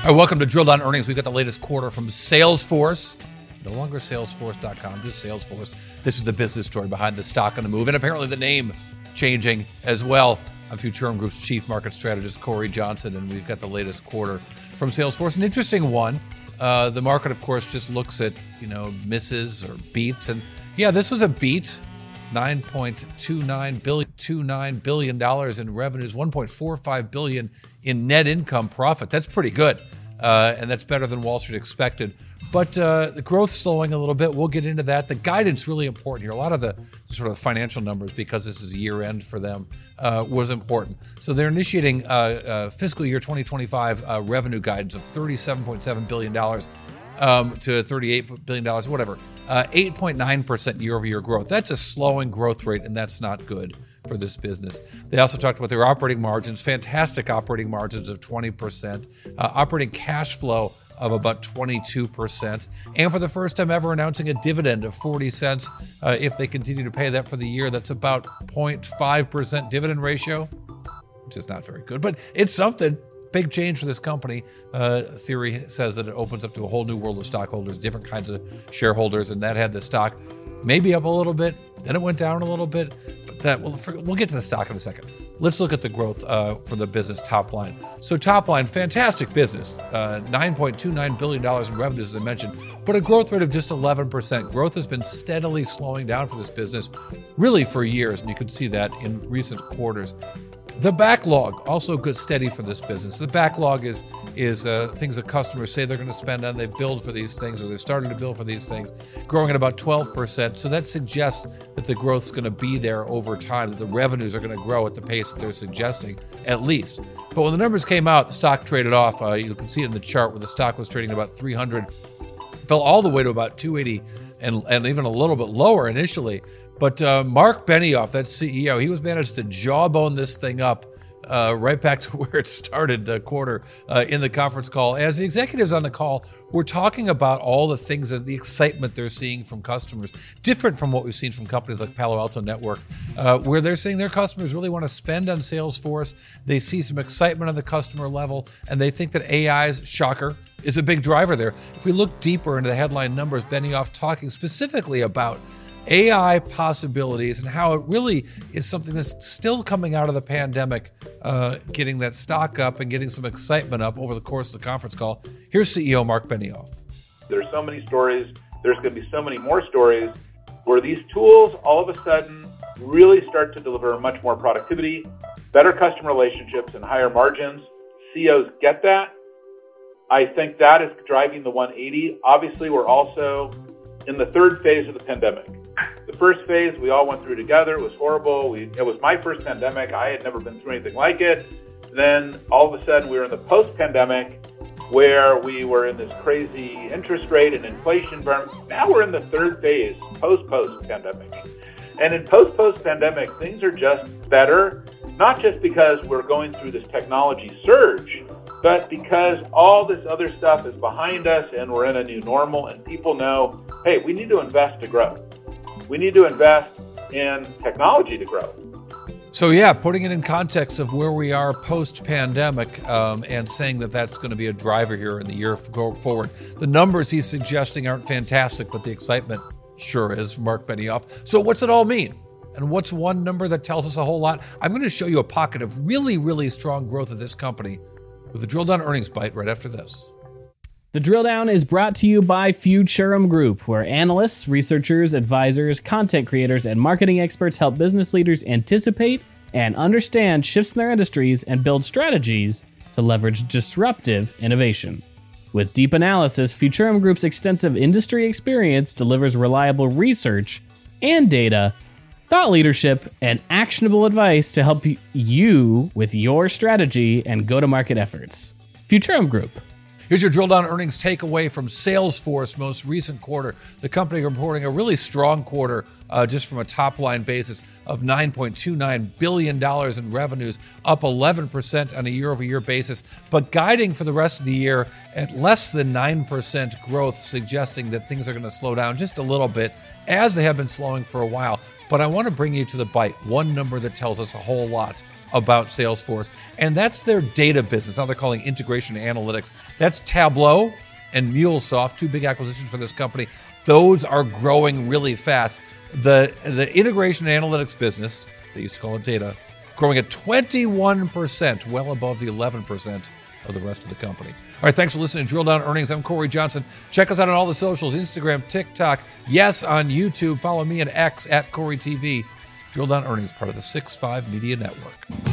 All right, welcome to Drill Down Earnings. We've got the latest quarter from Salesforce. No longer Salesforce.com, just Salesforce. This is the business story behind the stock on the move, and apparently the name changing as well. I'm Futurum Group's chief market strategist Cory Johnson, and we've got the latest quarter from Salesforce. An interesting one. Uh, the market, of course, just looks at you know misses or beats, and yeah, this was a beat. 9.29 billion, $29 billion in revenues, 1.45 billion in net income profit. That's pretty good. Uh, and that's better than Wall Street expected. But uh, the growth slowing a little bit. We'll get into that. The guidance really important here. A lot of the sort of financial numbers, because this is year end for them, uh, was important. So they're initiating uh, uh, fiscal year 2025 uh, revenue guidance of 37.7 billion dollars um, to 38 billion dollars, whatever. 8.9% year over year growth. That's a slowing growth rate, and that's not good for this business. They also talked about their operating margins, fantastic operating margins of 20%, uh, operating cash flow of about 22%, and for the first time ever announcing a dividend of 40 cents. Uh, if they continue to pay that for the year, that's about 0.5% dividend ratio, which is not very good, but it's something big change for this company. Uh, theory says that it opens up to a whole new world of stockholders, different kinds of shareholders, and that had the stock maybe up a little bit. Then it went down a little bit, but that we'll we'll get to the stock in a second. Let's look at the growth uh, for the business top line. So top line, fantastic business, uh, 9.29 billion dollars in revenues, as I mentioned, but a growth rate of just 11 percent. Growth has been steadily slowing down for this business, really for years, and you can see that in recent quarters. The backlog also good steady for this business. The backlog is is uh, things that customers say they're going to spend on. They build for these things, or they're starting to build for these things, growing at about 12%. So that suggests that the growth is going to be there over time. That the revenues are going to grow at the pace that they're suggesting, at least. But when the numbers came out, the stock traded off. Uh, you can see it in the chart where the stock was trading about 300, fell all the way to about 280, and and even a little bit lower initially. But uh, Marc Benioff, that CEO, he was managed to jawbone this thing up uh, right back to where it started the quarter uh, in the conference call. As the executives on the call were talking about all the things that the excitement they're seeing from customers, different from what we've seen from companies like Palo Alto Network, uh, where they're saying their customers really want to spend on Salesforce. They see some excitement on the customer level, and they think that AI's shocker is a big driver there. If we look deeper into the headline numbers, Benioff talking specifically about AI possibilities and how it really is something that's still coming out of the pandemic, uh, getting that stock up and getting some excitement up over the course of the conference call. Here's CEO Marc Benioff. There's so many stories. There's going to be so many more stories where these tools all of a sudden really start to deliver much more productivity, better customer relationships, and higher margins. CEOs get that. I think that is driving the 180. Obviously, we're also in the third phase of the pandemic. The first phase we all went through together. It was horrible. We, it was my first pandemic. I had never been through anything like it. Then all of a sudden we were in the post pandemic where we were in this crazy interest rate and inflation environment. Now we're in the third phase, post post pandemic. And in post post pandemic, things are just better, not just because we're going through this technology surge, but because all this other stuff is behind us and we're in a new normal and people know, hey, we need to invest to grow. We need to invest in technology to grow. So, yeah, putting it in context of where we are post pandemic um, and saying that that's going to be a driver here in the year forward. The numbers he's suggesting aren't fantastic, but the excitement sure is, Marc Benioff. So, what's it all mean? And what's one number that tells us a whole lot? I'm going to show you a pocket of really, really strong growth of this company with a drill down earnings bite right after this. The drill down is brought to you by Futurum Group, where analysts, researchers, advisors, content creators, and marketing experts help business leaders anticipate and understand shifts in their industries and build strategies to leverage disruptive innovation. With deep analysis, Futurum Group's extensive industry experience delivers reliable research and data, thought leadership, and actionable advice to help you with your strategy and go to market efforts. Futurum Group Here's your drill down earnings takeaway from Salesforce most recent quarter. The company reporting a really strong quarter uh, just from a top line basis of $9.29 billion in revenues, up 11% on a year over year basis, but guiding for the rest of the year at less than 9% growth, suggesting that things are going to slow down just a little bit as they have been slowing for a while. But I want to bring you to the bite one number that tells us a whole lot about Salesforce, and that's their data business. Now they're calling integration analytics. That's Tableau and MuleSoft, two big acquisitions for this company. Those are growing really fast. The the integration analytics business, they used to call it data, growing at 21%, well above the 11% of the rest of the company. All right, thanks for listening to Drill Down Earnings. I'm Cory Johnson. Check us out on all the socials Instagram, TikTok, yes, on YouTube. Follow me at X at Cory TV. Drill Down Earnings, part of the 6 5 Media Network.